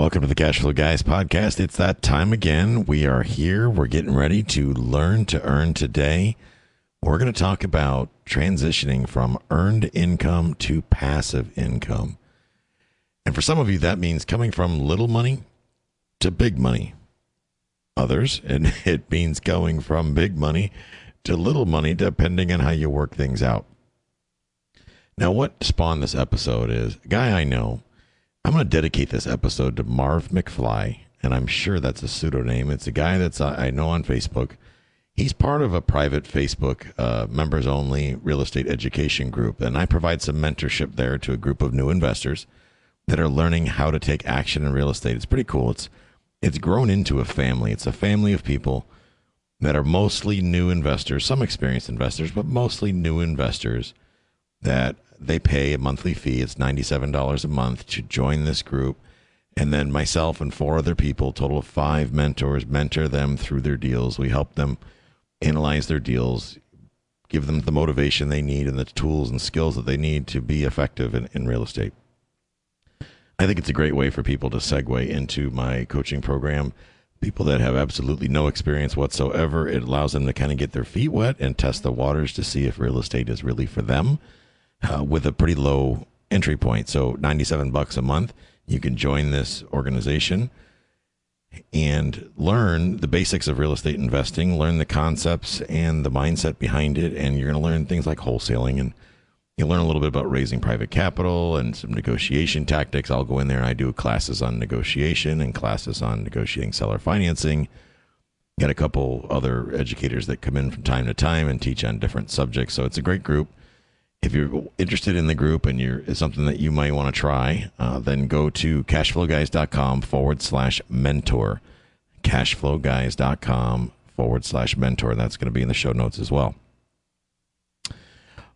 Welcome to the Cash Flow Guys podcast. It's that time again. We are here. We're getting ready to learn to earn today. We're going to talk about transitioning from earned income to passive income. And for some of you, that means coming from little money to big money. Others, and it means going from big money to little money, depending on how you work things out. Now, what spawned this episode is a guy I know I'm going to dedicate this episode to Marv McFly, and I'm sure that's a pseudonym. It's a guy that's I know on Facebook. He's part of a private Facebook uh, members only real estate education group, and I provide some mentorship there to a group of new investors that are learning how to take action in real estate. It's pretty cool. It's it's grown into a family. It's a family of people that are mostly new investors, some experienced investors, but mostly new investors that they pay a monthly fee. It's $97 a month to join this group. And then myself and four other people, total of five mentors, mentor them through their deals. We help them analyze their deals, give them the motivation they need and the tools and skills that they need to be effective in, in real estate. I think it's a great way for people to segue into my coaching program. People that have absolutely no experience whatsoever, it allows them to kind of get their feet wet and test the waters to see if real estate is really for them uh, with a pretty low entry point. So 97 bucks a month, you can join this organization and learn the basics of real estate investing, learn the concepts and the mindset behind it, and you're going to learn things like wholesaling and you learn a little bit about raising private capital and some negotiation tactics. I'll go in there and I do classes on negotiation and classes on negotiating seller financing. Got a couple other educators that come in from time to time and teach on different subjects. So it's a great group if you're interested in the group and you're is something that you might want to try, uh, then go to cashflowguys.com forward slash mentor. Cashflowguys.com forward slash mentor. That's going to be in the show notes as well.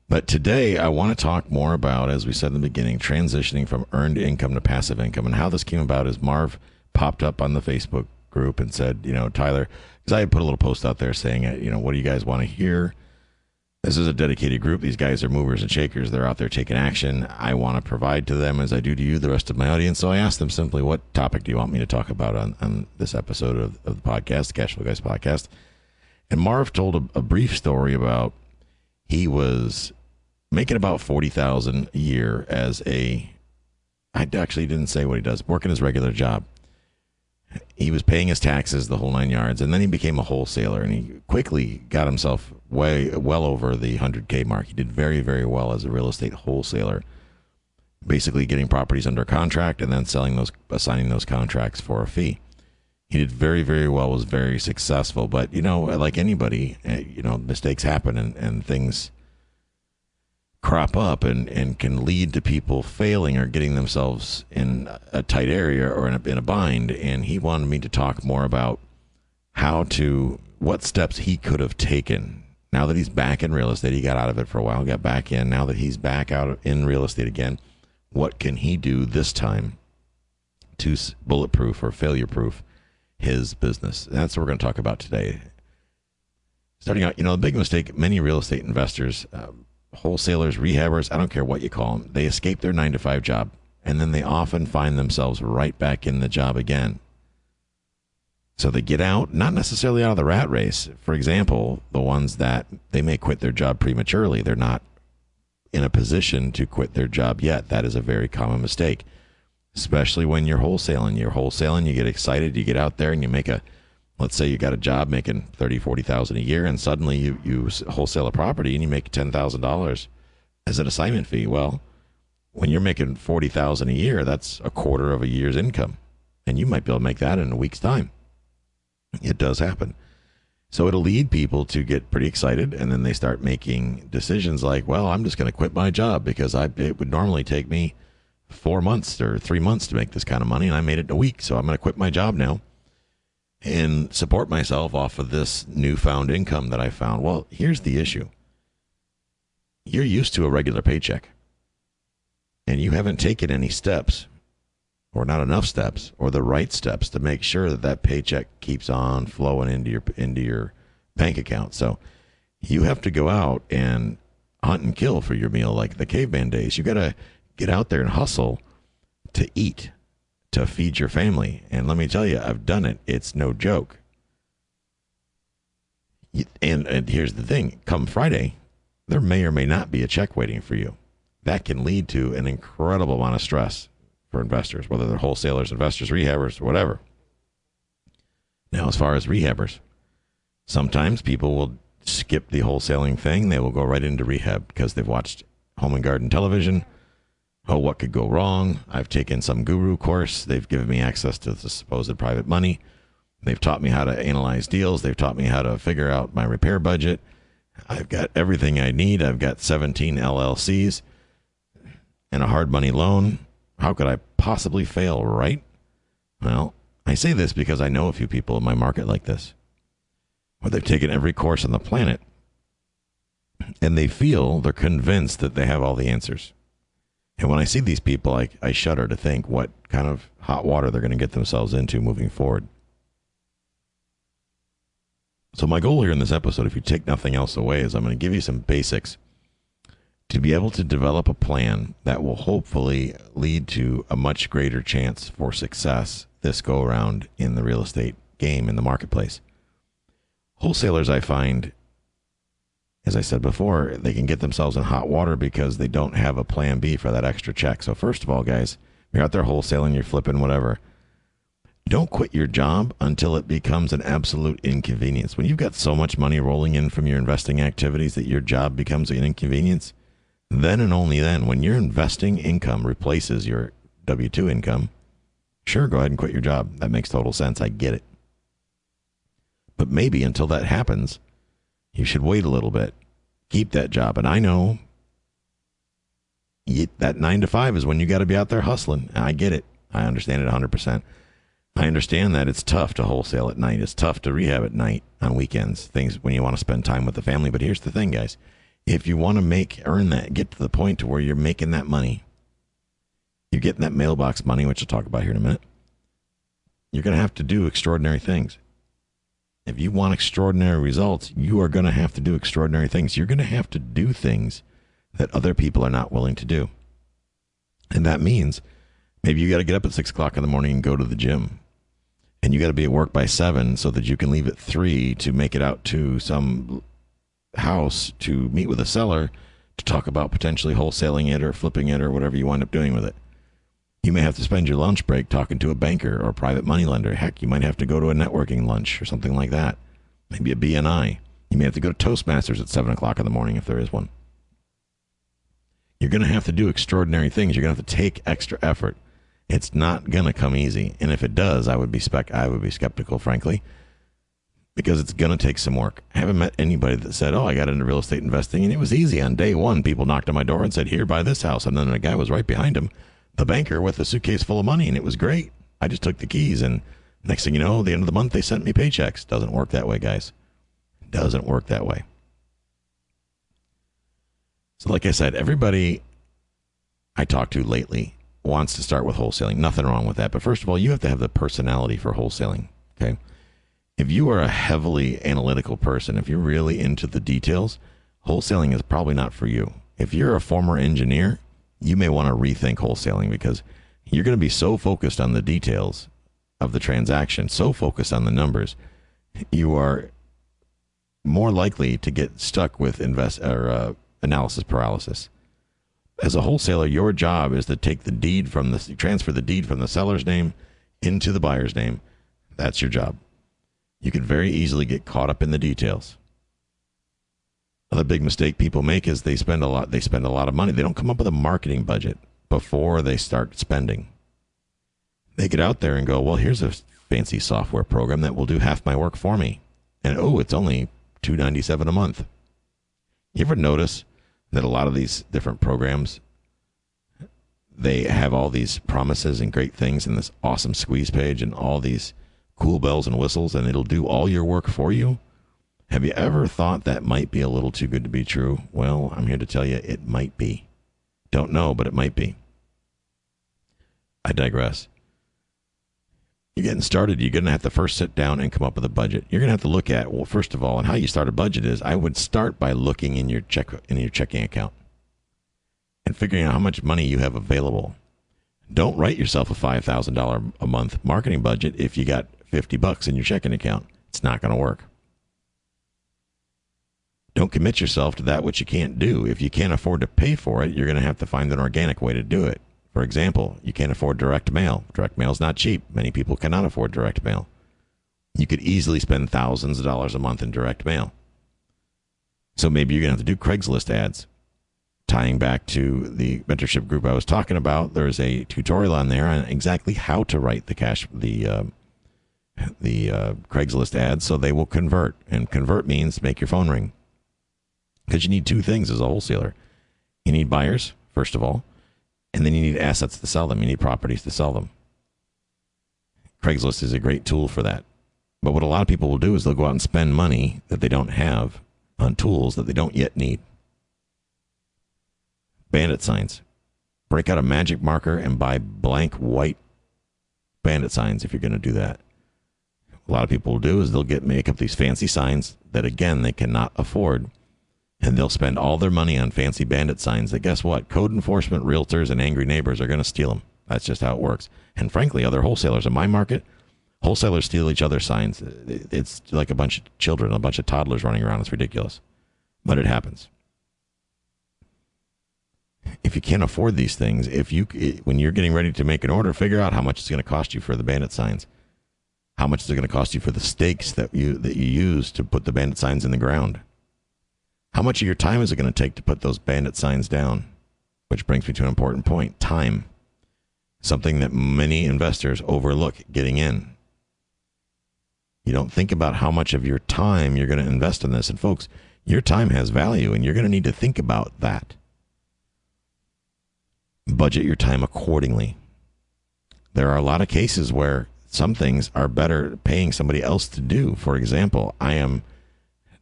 But today, I want to talk more about, as we said in the beginning, transitioning from earned income to passive income. And how this came about is Marv popped up on the Facebook group and said, you know, Tyler, because I had put a little post out there saying, you know, what do you guys want to hear? This is a dedicated group. These guys are movers and shakers. They're out there taking action. I want to provide to them as I do to you, the rest of my audience. So I asked them simply, what topic do you want me to talk about on, on this episode of, of the podcast, the Cash Flow Guys podcast? And Marv told a, a brief story about he was making about 40000 a year as a, I actually didn't say what he does, working his regular job he was paying his taxes the whole nine yards and then he became a wholesaler and he quickly got himself way well over the 100k mark he did very very well as a real estate wholesaler basically getting properties under contract and then selling those assigning those contracts for a fee he did very very well was very successful but you know like anybody eh, you know mistakes happen and, and things crop up and, and can lead to people failing or getting themselves in a tight area or in a, in a bind. And he wanted me to talk more about how to, what steps he could have taken now that he's back in real estate. He got out of it for a while, got back in. Now that he's back out in real estate again, what can he do this time to bulletproof or failure proof his business? That's what we're going to talk about today. Starting out, you know, the big mistake many real estate investors, um, wholesalers, rehabbers, I don't care what you call them, they escape their nine to five job and then they often find themselves right back in the job again. So they get out, not necessarily out of the rat race. For example, the ones that they may quit their job prematurely, they're not in a position to quit their job yet. That is a very common mistake, especially when you're wholesaling. You're wholesaling, you get excited, you get out there and you make a let's say you got a job making 30, 40,000 a year and suddenly you, you wholesale a property and you make $10,000 as an assignment fee. Well, when you're making 40,000 a year, that's a quarter of a year's income. And you might be able to make that in a week's time. It does happen. So it'll lead people to get pretty excited, and then they start making decisions like, "Well, I'm just going to quit my job because I it would normally take me four months or three months to make this kind of money, and I made it in a week, so I'm going to quit my job now and support myself off of this newfound income that I found." Well, here's the issue: you're used to a regular paycheck, and you haven't taken any steps or not enough steps or the right steps to make sure that that paycheck keeps on flowing into your into your bank account. So you have to go out and hunt and kill for your meal like the caveman days. You got to get out there and hustle to eat, to feed your family. And let me tell you, I've done it. It's no joke. And, and here's the thing come Friday, there may or may not be a check waiting for you. That can lead to an incredible amount of stress for investors, whether they're wholesalers, investors, rehabbers, or whatever. Now, as far as rehabbers, sometimes people will skip the wholesaling thing. They will go right into rehab because they've watched Home and Garden television. Oh, what could go wrong? I've taken some guru course. They've given me access to the supposed private money. They've taught me how to analyze deals. They've taught me how to figure out my repair budget. I've got everything I need. I've got 17 LLCs and a hard money loan. How could I possibly fail, right? Well, I say this because I know a few people in my market like this, where they've taken every course on the planet and they feel they're convinced that they have all the answers. And when I see these people, I, I shudder to think what kind of hot water they're going to get themselves into moving forward. So, my goal here in this episode, if you take nothing else away, is I'm going to give you some basics to be able to develop a plan that will hopefully lead to a much greater chance for success this go around in the real estate game in the marketplace. Wholesalers, I find, as I said before, they can get themselves in hot water because they don't have a plan B for that extra check. So, first of all, guys, you're out there wholesaling, you're flipping, whatever. Don't quit your job until it becomes an absolute inconvenience. When you've got so much money rolling in from your investing activities that your job becomes an inconvenience, then and only then, when your investing income replaces your W 2 income, sure, go ahead and quit your job. That makes total sense. I get it. But maybe until that happens, you should wait a little bit. Keep that job. And I know that nine to five is when you got to be out there hustling. I get it. I understand it 100%. I understand that it's tough to wholesale at night. It's tough to rehab at night on weekends, things when you want to spend time with the family. But here's the thing, guys if you want to make earn that, get to the point to where you're making that money, you're getting that mailbox money, which I'll talk about here in a minute. You're going to have to do extraordinary things. If you want extraordinary results, you are going to have to do extraordinary things. You're going to have to do things that other people are not willing to do. And that means maybe you got to get up at six o'clock in the morning and go to the gym. And you got to be at work by seven so that you can leave at three to make it out to some house to meet with a seller to talk about potentially wholesaling it or flipping it or whatever you wind up doing with it. You may have to spend your lunch break talking to a banker or a private money lender. Heck, you might have to go to a networking lunch or something like that. Maybe a BNI. You may have to go to Toastmasters at 7 o'clock in the morning if there is one. You're going to have to do extraordinary things. You're going to have to take extra effort. It's not going to come easy. And if it does, I would be spec- I would be skeptical, frankly because it's going to take some work. I haven't met anybody that said, "Oh, I got into real estate investing and it was easy on day one." People knocked on my door and said, "Here, buy this house," and then a guy was right behind him, the banker with a suitcase full of money, and it was great. I just took the keys, and next thing you know, the end of the month they sent me paychecks. Doesn't work that way, guys. Doesn't work that way. So, like I said, everybody I talked to lately wants to start with wholesaling. Nothing wrong with that, but first of all, you have to have the personality for wholesaling. Okay if you are a heavily analytical person, if you're really into the details, wholesaling is probably not for you. If you're a former engineer, you may want to rethink wholesaling because you're going to be so focused on the details of the transaction, so focused on the numbers, you are more likely to get stuck with invest or uh, analysis paralysis. As a wholesaler, your job is to take the deed from the transfer the deed from the seller's name into the buyer's name. That's your job You could very easily get caught up in the details. Another big mistake people make is they spend a lot they spend a lot of money. They don't come up with a marketing budget before they start spending. They get out there and go, "Well, here's a fancy software program that will do half my work for me." And oh, it's only 297 a month. You ever notice that a lot of these different programs they have all these promises and great things in this awesome squeeze page and all these cool bells and whistles and it'll do all your work for you? Have you ever thought that might be a little too good to be true? Well, I'm here to tell you it might be. Don't know, but it might be. I digress. You're getting started. You're going to have to first sit down and come up with a budget. You're going to have to look at well, first of all, and how you start a budget is I would start by looking in your check in your checking account and figuring out how much money you have available. Don't write yourself a five thousand dollar a month marketing budget if you got fifty bucks in your checking account. It's not going to work. Don't commit yourself to that which you can't do. If you can't afford to pay for it, you're going to have to find an organic way to do it. For example, you can't afford direct mail. Direct mail is not cheap. Many people cannot afford direct mail. You could easily spend thousands of dollars a month in direct mail. So maybe you're going to have to do Craigslist ads. Tying back to the mentorship group I was talking about, there's a tutorial on there on exactly how to write the cash the uh, the uh, Craigslist ads so they will convert. And convert means make your phone ring. Because you need two things as a wholesaler. You need buyers, first of all, and then you need assets to sell them. You need properties to sell them. Craigslist is a great tool for that. But what a lot of people will do is they'll go out and spend money that they don't have on tools that they don't yet need. Bandit signs. Break out a magic marker and buy blank white bandit signs if you're going to do that. A lot of people will do is they'll get make up these fancy signs that again they cannot afford. And they'll spend all their money on fancy bandit signs that guess what? Code enforcement realtors and angry neighbors are going to steal them that's just how it works. And frankly other wholesalers in my market wholesalers steal each other's signs. It's like a bunch of children a bunch of toddlers running around. It's ridiculous. But it happens. If you can't afford these things if you when you're getting ready to make an order figure out how much it's going to cost you for the bandit signs how much is it going to cost you for the stakes that you that you use to put the bandit signs in the ground how much of your time is it going to take to put those bandit signs down? Which brings me to an important point time. Something that many investors overlook getting in. You don't think about how much of your time you're going to invest in this. And folks, your time has value and you're going to need to think about that. Budget your time accordingly. There are a lot of cases where some things are better paying somebody else to do. For example, I am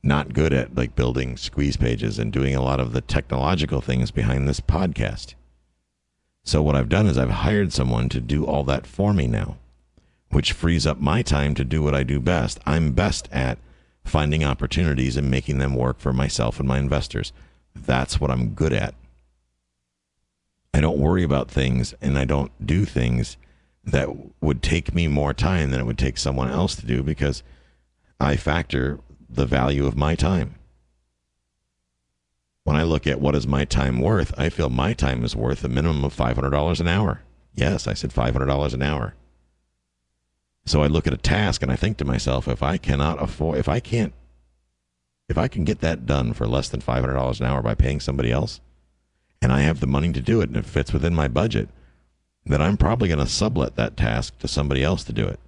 not good at like building squeeze pages and doing a lot of the technological things behind this podcast. So what I've done is I've hired someone to do all that for me now, which frees up my time to do what I do best. I'm best at finding opportunities and making them work for myself and my investors. That's what I'm good at. I don't worry about things and I don't do things that would take me more time than it would take someone mm. else to do because I factor the value of my time. When I look at what is my time worth, I feel my time is worth a minimum of $500 an hour. Yes, I said $500 an hour. So I look at a task and I think to myself, if I cannot afford, if I can't, if I can get that done for less than $500 an hour by paying somebody else, and I have the money to do it and it fits within my budget, then I'm probably going to sublet that task to somebody else to do it.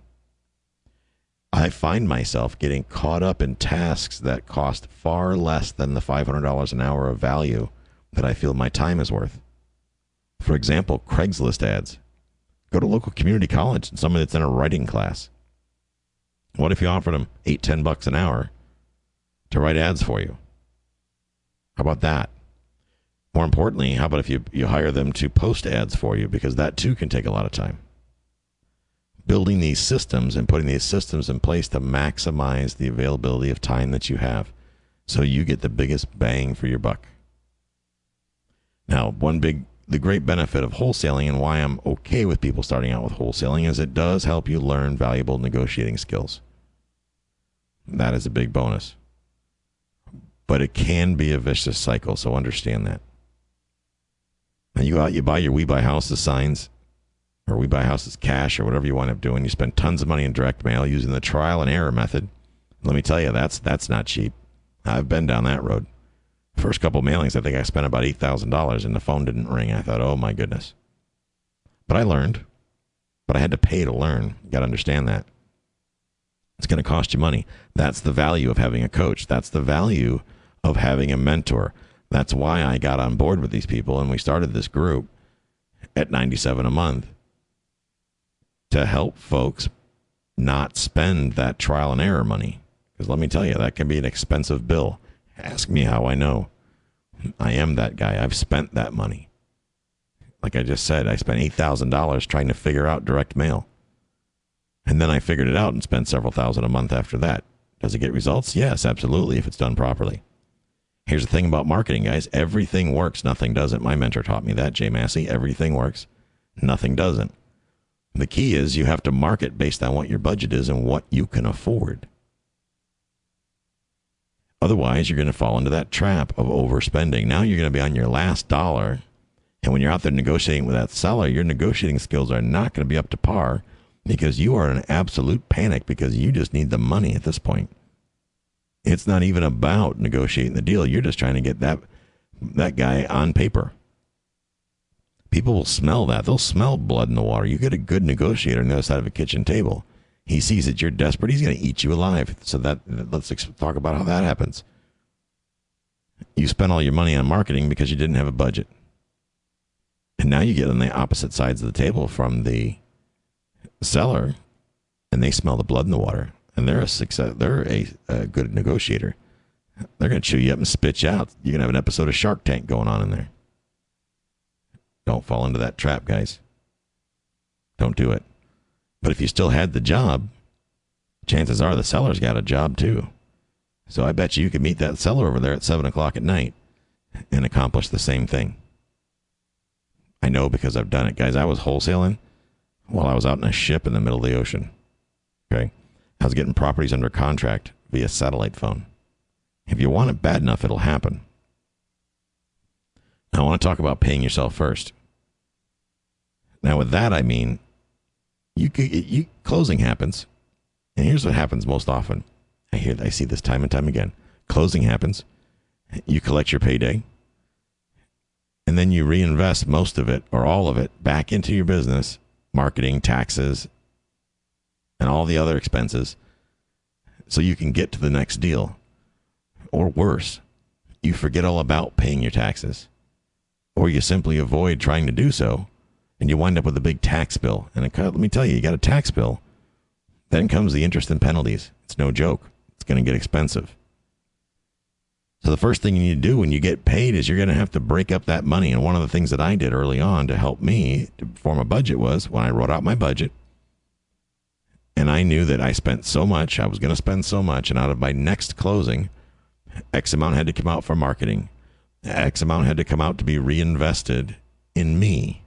I find myself getting caught up in tasks that cost far less than the $500 an hour of value that I feel my time is worth. For example, Craigslist ads. Go to local community college and somebody that's in a writing class. What if you offered them eight, ten bucks an hour to write ads for you? How about that? More importantly, how about if you, you hire them to post ads for you? Because that too can take a lot of time building these systems and putting these systems in place to maximize the availability of time that you have so you get the biggest bang for your buck. Now, one big the great benefit of wholesaling and why I'm okay with people starting out with wholesaling is it does help you learn valuable negotiating skills. That is a big bonus. But it can be a vicious cycle, so understand that. Now you go out, you buy your We Buy Houses signs, or we buy houses cash or whatever you wind up doing. You spend tons of money in direct mail using the trial and error method. Let me tell you, that's that's not cheap. I've been down that road. First couple mailings, I think I spent about eight thousand dollars, and the phone didn't ring. I thought, oh my goodness. But I learned. But I had to pay to learn. You got to understand that. It's going to cost you money. That's the value of having a coach. That's the value of having a mentor. That's why I got on board with these people and we started this group at 97 a month to help folks not spend that trial and error money. Because let me tell you, that can be an expensive bill. Ask me how I know. I am that guy. I've spent that money. Like I just said, I spent $8,000 trying to figure out direct mail. And then I figured it out and spent several thousand a month after that. Does it get results? Yes, absolutely, if it's done properly. Here's the thing about marketing, guys everything works, nothing doesn't. My mentor taught me that, Jay Massey. Everything works, nothing doesn't. The key is you have to market based on what your budget is and what you can afford. Otherwise, you're going to fall into that trap of overspending. Now you're going to be on your last dollar and when you're out there negotiating with that seller, your negotiating skills are not going to be up to par because you are in absolute panic because you just need the money at this point. It's not even about negotiating the deal. You're just trying to get that that guy on paper. People will smell that. They'll smell blood in the water. You get a good negotiator on the other side of a kitchen table. He sees that you're desperate. He's going to eat you alive. So that let's talk about how that happens. You spent all your money on marketing because you didn't have a budget. And now you get on the opposite sides of the table from the seller, and they smell the blood in the water, and they're a success. They're a, a good negotiator. They're going to chew you up and spit you out. You're going to have an episode of Shark Tank going on in there. Don't fall into that trap, guys. Don't do it. But if you still had the job, chances are the seller's got a job too. So I bet you you could meet that seller over there at seven o'clock at night and accomplish the same thing. I know because I've done it, guys. I was wholesaling while I was out in a ship in the middle of the ocean. Okay. I was getting properties under contract via satellite phone. If you want it bad enough, it'll happen. I want to talk about paying yourself first. Now, with that, I mean, you, you closing happens, and here's what happens most often. I hear, I see this time and time again. Closing happens. You collect your payday and then you reinvest most of it or all of it back into your business, marketing, taxes, and all the other expenses so you can get to the next deal. Or worse, you forget all about paying your taxes. Or you simply avoid trying to do so and you wind up with a big tax bill. And it, let me tell you, you got a tax bill. Then comes the interest and penalties. It's no joke. It's going to get expensive. So the first thing you need to do when you get paid is you're going to have to break up that money. And one of the things that I did early on to help me to form a budget was when I wrote out my budget and I knew that I spent so much, I was going to spend so much, and out of my next closing, X amount had to come out for marketing. X amount had to come out to be reinvested in me.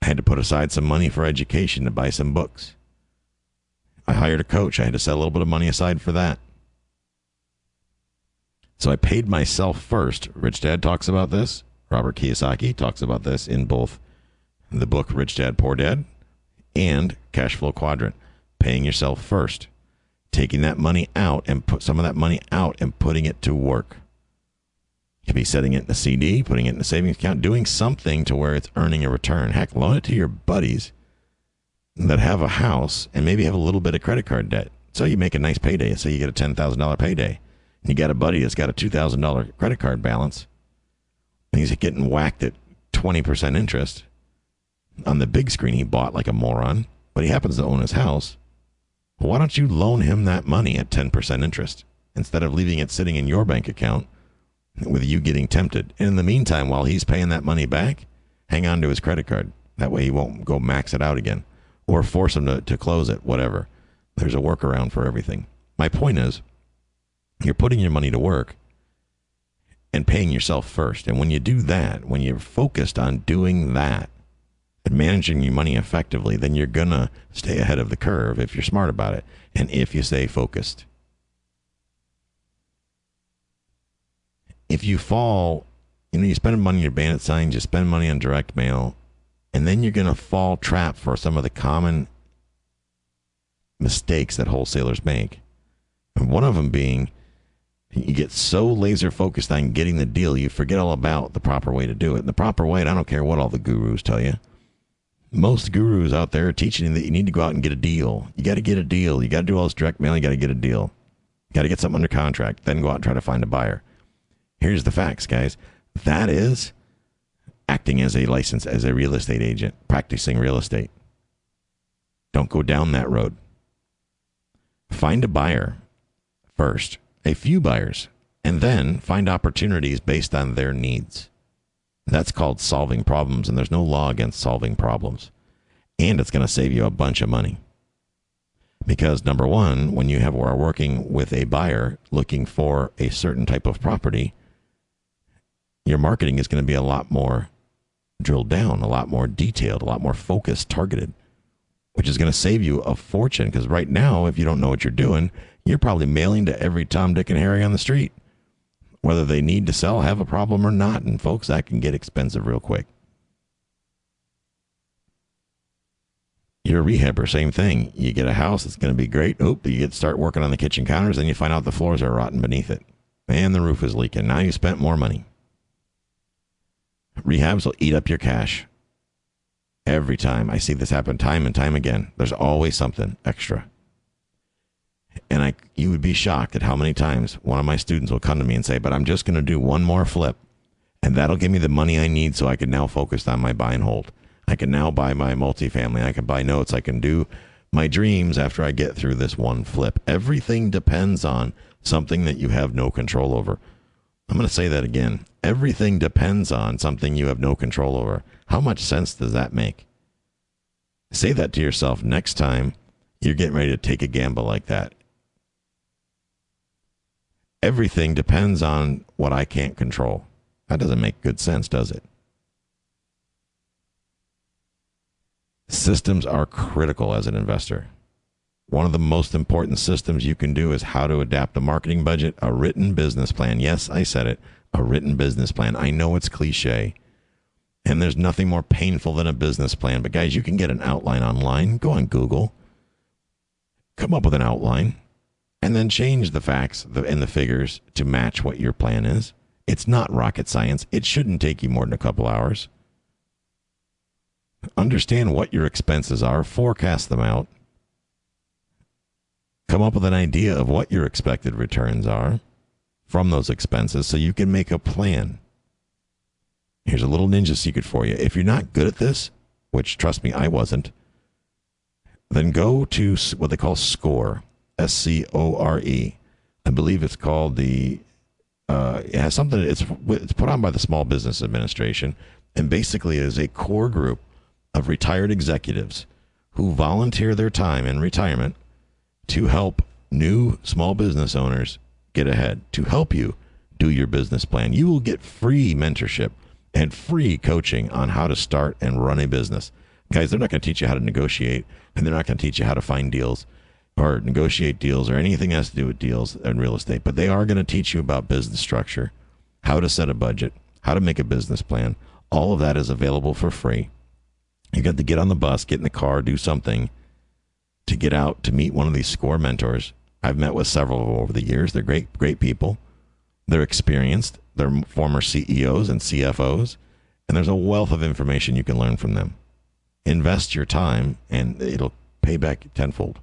I had to put aside some money for education to buy some books. I hired a coach. I had to set a little bit of money aside for that. So I paid myself first. Rich Dad talks about this. Robert Kiyosaki talks about this in both the book Rich Dad Poor Dad and Cash Flow Quadrant. Paying yourself first. Taking that money out and put some of that money out and putting it to work. You could be setting it in a CD, putting it in a savings account, doing something to where it's earning a return. Heck, loan it to your buddies that have a house and maybe have a little bit of credit card debt. So you make a nice payday. So you get a $10,000 payday And you got a buddy that's got a $2,000 credit card balance, and he's getting whacked at 20% interest. On the big screen, he bought like a moron, but he happens to own his house. Why don't you loan him that money at 10% interest instead of leaving it sitting in your bank account with you getting tempted? And in the meantime, while he's paying that money back, hang on to his credit card. That way he won't go max it out again or force him to, to close it, whatever. There's a workaround for everything. My point is, you're putting your money to work and paying yourself first. And when you do that, when you're focused on doing that and managing your money effectively, then you're going to stay ahead of the curve if you're smart about it and if you stay focused. If you fall, you know, you spend money on your bandit signs, you spend money on direct mail, and then you're going to fall trap for some of the common mistakes that wholesalers make And one of them being you get so laser focused on getting the deal, you forget all about the proper way to do it. And the proper way, I don't care what all the gurus tell you. Most gurus out there are teaching you that you need to go out and get a deal. You got to get a deal. You got to do all this direct mail. You got to get a deal. Got to get something under contract. Then go out and try to find a buyer. Here's the facts, guys. That is acting as a license, as a real estate agent, practicing real estate. Don't go down that road. Find a buyer first a few buyers, and then find opportunities based on their needs. That's called solving problems, and there's no law against solving problems. And it's going to save you a bunch of money. Because number one, when you have or are working with a buyer looking for a certain type of property, your marketing is going to be a lot more drilled down, a lot more detailed, a lot more focused, targeted, which is going to save you a fortune. Because right now, if you don't know what you're doing, you're probably mailing to every Tom, Dick, and Harry on the street, whether they need to sell, have a problem, or not. And folks, that can get expensive real quick. You're a rehabber, same thing. You get a house, it's going to be great. Oop, you get start working on the kitchen counters, and you find out the floors are rotten beneath it, and the roof is leaking. Now you spent more money. Rehabs will eat up your cash. Every time I see this happen, time and time again, there's always something extra. And I, you would be shocked at how many times one of my students will come to me and say, "But I'm just going to do one more flip, and that'll give me the money I need, so I can now focus on my buy and hold. I can now buy my multifamily. I can buy notes. I can do my dreams after I get through this one flip. Everything depends on something that you have no control over. I'm going to say that again. Everything depends on something you have no control over. How much sense does that make? Say that to yourself next time you're getting ready to take a gamble like that everything depends on what I can't control. That doesn't make good sense, does it? Systems are critical as an investor. One of the most important systems you can do is how to adapt a marketing budget, a written business plan. Yes, I said it, a written business plan. I know it's cliche, and there's nothing more painful than a business plan. But guys, you can get an outline online. Go on Google, come up with an outline, and then change the facts and the figures to match what your plan is. It's not rocket science. It shouldn't take you more than a couple hours. Understand what your expenses are, forecast them out, come up with an idea of what your expected returns are from those expenses so you can make a plan. Here's a little ninja secret for you. If you're not good at this, which trust me, I wasn't, then go to what they call SCORE. S C O R E. I believe it's called the. Uh, it has something. It's it's put on by the Small Business Administration, and basically it is a core group of retired executives who volunteer their time in retirement to help new small business owners get ahead. To help you do your business plan, you will get free mentorship and free coaching on how to start and run a business. Guys, they're not going to teach you how to negotiate, and they're not going to teach you how to find deals or negotiate deals or anything that has to do with deals and real estate, but they are going to teach you about business structure, how to set a budget, how to make a business plan. All of that is available for free. You got to get on the bus, get in the car, do something to get out to meet one of these score mentors. I've met with several over the years. They're great, great people. They're experienced. They're former CEOs and CFOs, and there's a wealth of information you can learn from them. Invest your time, and it'll pay back tenfold.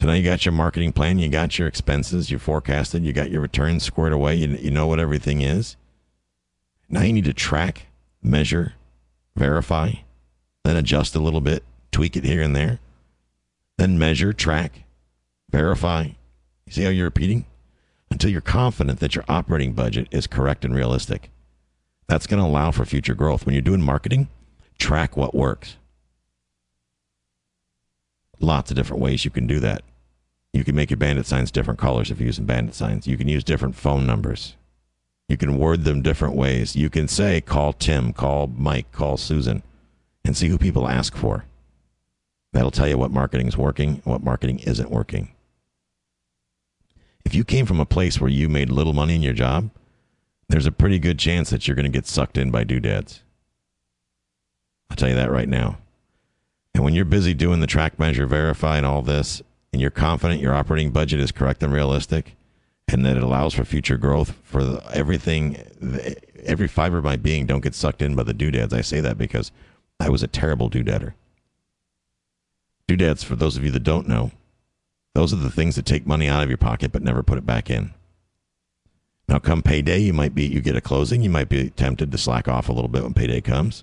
So now you got your marketing plan, you got your expenses, you forecasted, you got your returns squared away, you, you know what everything is. Now you need to track, measure, verify, then adjust a little bit, tweak it here and there, then measure, track, verify. You see how you're repeating? Until you're confident that your operating budget is correct and realistic. That's going to allow for future growth. When you're doing marketing, track what works lots of different ways you can do that. You can make your bandit signs different colors if you're using bandit signs. You can use different phone numbers. You can word them different ways. You can say, call Tim, call Mike, call Susan, and see who people ask for. That'll tell you what marketing is working what marketing isn't working. If you came from a place where you made little money in your job, there's a pretty good chance that you're going to get sucked in by doodads. I'll tell you that right now. And when you're busy doing the track measure, verify, and all this, and you're confident your operating budget is correct and realistic, and that it allows for future growth for the, everything, every fiber of my being, don't get sucked in by the doodads. I say that because I was a terrible doodadder. Doodads, for those of you that don't know, those are the things that take money out of your pocket but never put it back in. Now, come payday, you might be you get a closing, you might be tempted to slack off a little bit when payday comes.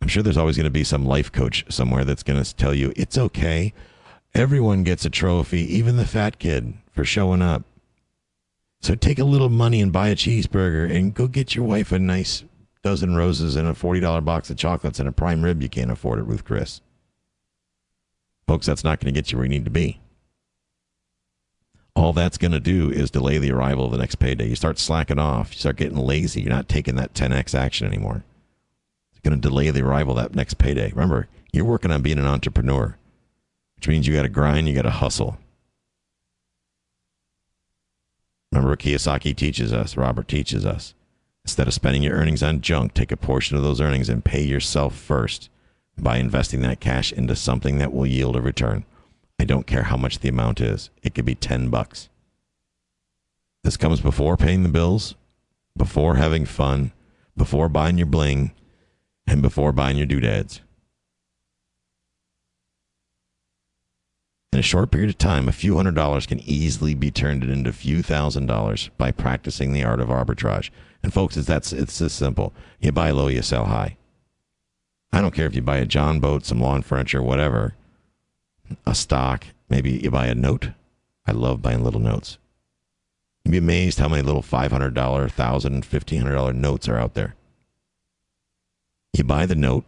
I'm sure there's always going to be some life coach somewhere that's going to tell you it's okay. Everyone gets a trophy, even the fat kid, for showing up. So take a little money and buy a cheeseburger and go get your wife a nice dozen roses and a $40 box of chocolates and a prime rib you can't afford at Ruth Chris. Folks, that's not going to get you where you need to be. All that's going to do is delay the arrival of the next payday. You start slacking off. You start getting lazy. You're not taking that 10x action anymore. It's going to delay the arrival that next payday. Remember, you're working on being an entrepreneur, which means you got to grind, you got to hustle. Remember Kiyosaki teaches us, Robert teaches us. Instead of spending your earnings on junk, take a portion of those earnings and pay yourself first by investing that cash into something that will yield a return. I don't care how much the amount is. It could be 10 bucks. This comes before paying the bills, before having fun, before buying your bling, and before buying your doodads. In a short period of time, a few hundred dollars can easily be turned into a few thousand dollars by practicing the art of arbitrage. And folks, it's that's it's this simple. You buy low, you sell high. I don't care if you buy a John boat, some lawn furniture, whatever, a stock, maybe you buy a note. I love buying little notes. You'd be amazed how many little $500, $1,000, $1,500 notes are out there. You buy the note.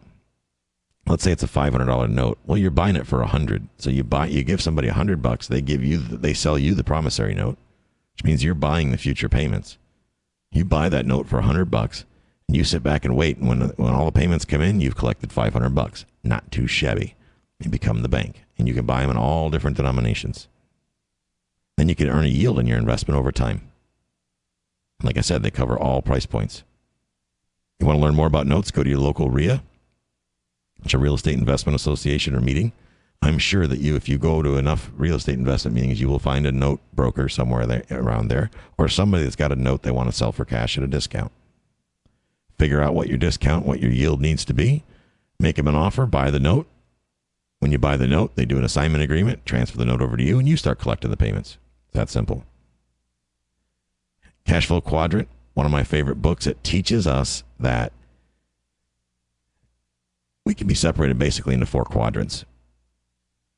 Let's say it's a $500 note. Well, you're buying it for a 100. So you buy you give somebody a 100 bucks, they give you they sell you the promissory note, which means you're buying the future payments. You buy that note for a 100 bucks and you sit back and wait and when when all the payments come in, you've collected 500 bucks. Not too shabby. You become the bank and you can buy them in all different denominations. Then you can earn a yield on your investment over time. Like I said, they cover all price points. You want to learn more about notes? Go to your local REIA, which a real estate investment association or meeting. I'm sure that you, if you go to enough real estate investment meetings, you will find a note broker somewhere there, around there, or somebody that's got a note they want to sell for cash at a discount. Figure out what your discount, what your yield needs to be. Make them an offer, buy the note, when you buy the note, they do an assignment agreement, transfer the note over to you, and you start collecting the payments. It's that simple. Cash Flow Quadrant, one of my favorite books. It teaches us that we can be separated basically into four quadrants.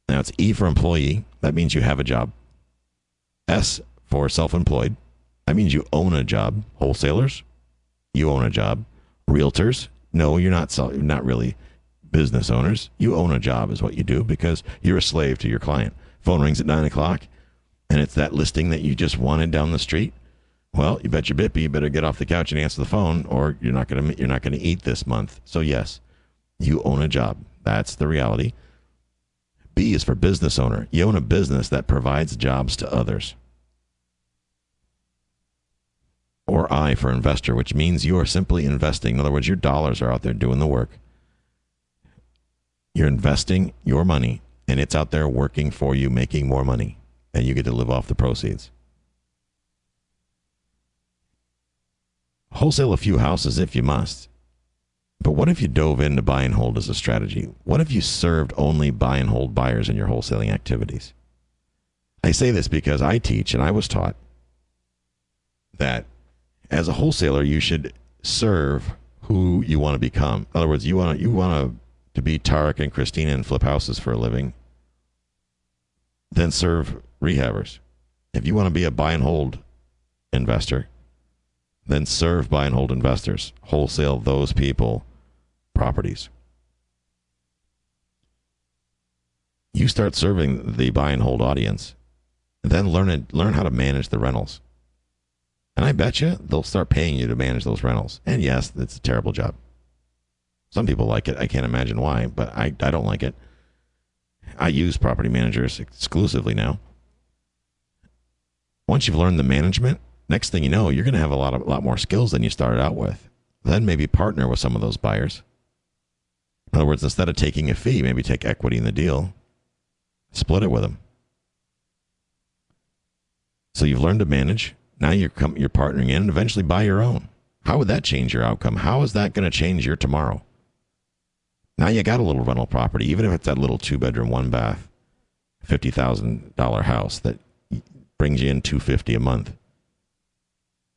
Now it's E for employee. That means you have a job. S for self employed. That means you own a job. Wholesalers, you own a job. Realtors, no, you're not, not really business owners, you own a job, is what you do because you're a slave to your client. Phone rings at nine o'clock, and it's that listing that you just wanted down the street. Well, you bet your bippy you better get off the couch and answer the phone, or you're not gonna you're not gonna eat this month. So yes, you own a job. That's the reality. B is for business owner. You own a business that provides jobs to others. Or I for investor, which means you are simply investing. In other words, your dollars are out there doing the work. You're investing your money and it's out there working for you, making more money, and you get to live off the proceeds. Wholesale a few houses if you must. But what if you dove into buy and hold as a strategy? What if you served only buy and hold buyers in your wholesaling activities? I say this because I teach and I was taught that as a wholesaler, you should serve who you want to become. In other words, you want to, you want to to be Tarek and Christina and flip houses for a living, then serve rehabbers. If you want to be a buy and hold investor, then serve buy and hold investors, wholesale those people properties. You start serving the buy and hold audience, and then learn it, learn how to manage the rentals. And I bet you they'll start paying you to manage those rentals. And yes, it's a terrible job. Some people like it. I can't imagine why, but I, I don't like it. I use property managers exclusively now. Once you've learned the management, next thing you know, you're going to have a lot of lot more skills than you started out with. Then maybe partner with some of those buyers. In other words, instead of taking a fee, maybe take equity in the deal, split it with them. So you've learned to manage. Now you're com- you're partnering in and eventually buy your own. How would that change your outcome? How is that going to change your tomorrow? Now you got a little rental property, even if it's that little two bedroom, one bath, fifty thousand dollar house that brings you in two fifty a month.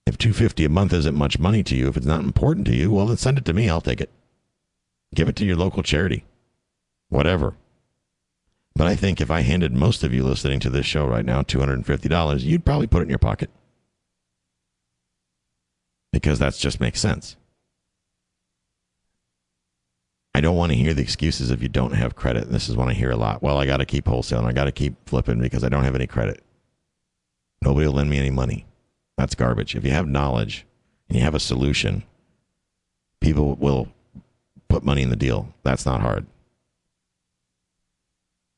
If two fifty a month isn't much money to you, if it's not important to you, well then send it to me. I'll take it. Give it to your local charity. Whatever. But I think if I handed most of you listening to this show right now $250, you'd probably put it in your pocket. Because that just makes sense. I don't want to hear the excuses if you don't have credit. This is one I hear a lot. Well, I got to keep wholesaling. I got to keep flipping because I don't have any credit. Nobody will lend me any money. That's garbage. If you have knowledge and you have a solution, people will put money in the deal. That's not hard.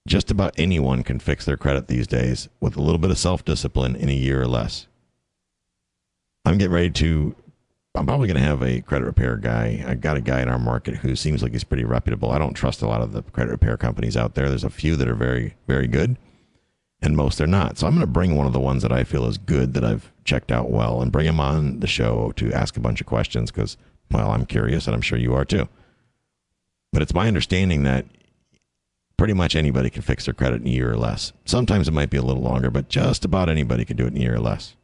Just about anyone can fix their credit these days with a little bit of self discipline in a year or less. I'm getting ready to I'm probably going to have a credit repair guy. I got a guy in our market who seems like he's pretty reputable. I don't trust a lot of the credit repair companies out there. There's a few that are very, very good, and most are not. So I'm going to bring one of the ones that I feel is good that I've checked out well and bring him on the show to ask a bunch of questions because, well, I'm curious and I'm sure you are too. But it's my understanding that pretty much anybody can fix their credit in a year or less. Sometimes it might be a little longer, but just about anybody can do it in a year or less.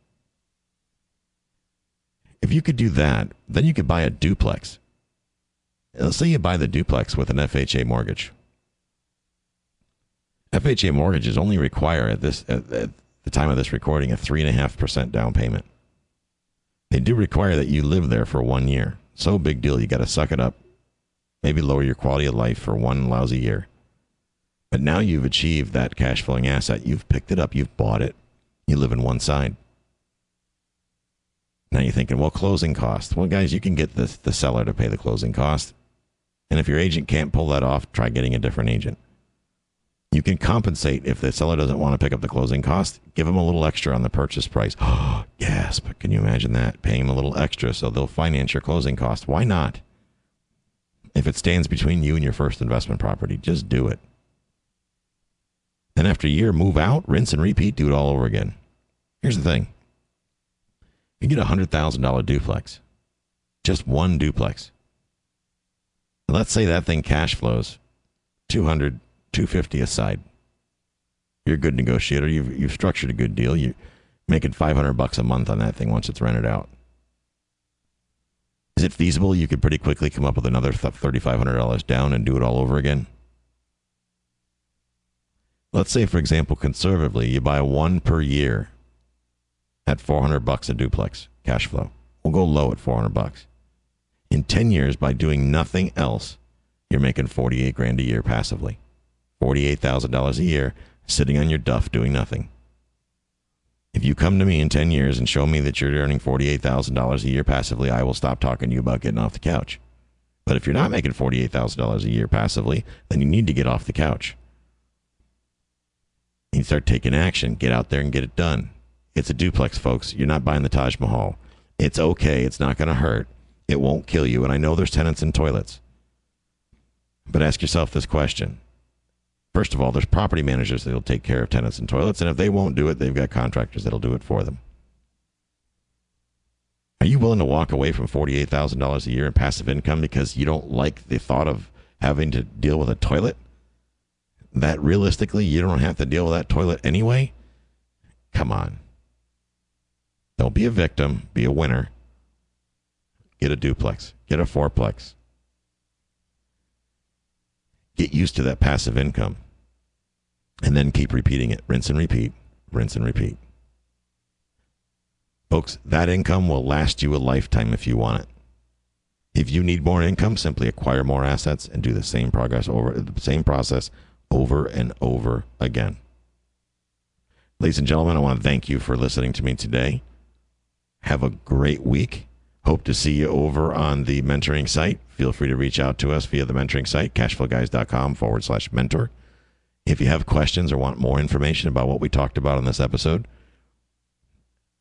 If you could do that, then you could buy a duplex. Let's say you buy the duplex with an FHA mortgage. FHA mortgages only require at this at, at the time of this recording a three and a half percent down payment. They do require that you live there for one year. So big deal, you got to suck it up. Maybe lower your quality of life for one lousy year. But now you've achieved that cash flowing asset. You've picked it up. You've bought it. You live in one side. Now you're thinking, well, closing costs. Well, guys, you can get the, the seller to pay the closing cost. And if your agent can't pull that off, try getting a different agent. You can compensate if the seller doesn't want to pick up the closing cost. Give them a little extra on the purchase price. Oh, yes, but can you imagine that? Paying them a little extra so they'll finance your closing cost. Why not? If it stands between you and your first investment property, just do it. Then after a year, move out, rinse and repeat, do it all over again. Here's the thing you get a hundred thousand dollar duplex, just one duplex. let's say that thing cash flows 200, 250 aside. You're a good negotiator. You've you've structured a good deal. You're making five hundred bucks a month on that thing once it's rented out. Is it feasible? You could pretty quickly come up with another thirty five hundred dollars down and do it all over again. Let's say, for example, conservatively, you buy one per year at 400 bucks a duplex cash flow. We'll go low at 400 bucks. In 10 years, by doing nothing else, you're making 48 grand a year passively. $48,000 a year sitting on your duff doing nothing. If you come to me in 10 years and show me that you're earning $48,000 a year passively, I will stop talking to you about getting off the couch. But if you're not making $48,000 a year passively, then you need to get off the couch. You start taking action. Get out there and get it done. It's a duplex, folks. You're not buying the Taj Mahal. It's okay. It's not going to hurt. It won't kill you. And I know there's tenants in toilets. But ask yourself this question. First of all, there's property managers that'll take care of tenants and toilets. And if they won't do it, they've got contractors that'll do it for them. Are you willing to walk away from $48,000 a year in passive income because you don't like the thought of having to deal with a toilet? That realistically, you don't have to deal with that toilet anyway? Come on. Don't be a victim, be a winner. Get a duplex, get a fourplex. Get used to that passive income. And then keep repeating it. Rinse and repeat, rinse and repeat. Folks, that income will last you a lifetime if you want it. If you need more income, simply acquire more assets and do the same progress over the same process over and over again. Ladies and gentlemen, I want to thank you for listening to me today. Have a great week. Hope to see you over on the mentoring site. Feel free to reach out to us via the mentoring site, cashflowguys.com forward slash mentor. If you have questions or want more information about what we talked about on this episode,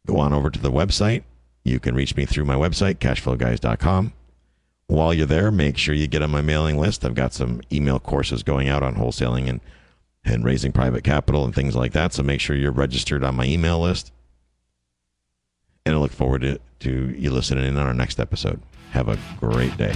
go on over to the website. You can reach me through my website, cashflowguys.com. While you're there, make sure you get on my mailing list. I've got some email courses going out on wholesaling and, and raising private capital and things like that. So make sure you're registered on my email list. And I look forward to, to you listening in on our next episode. Have a great day.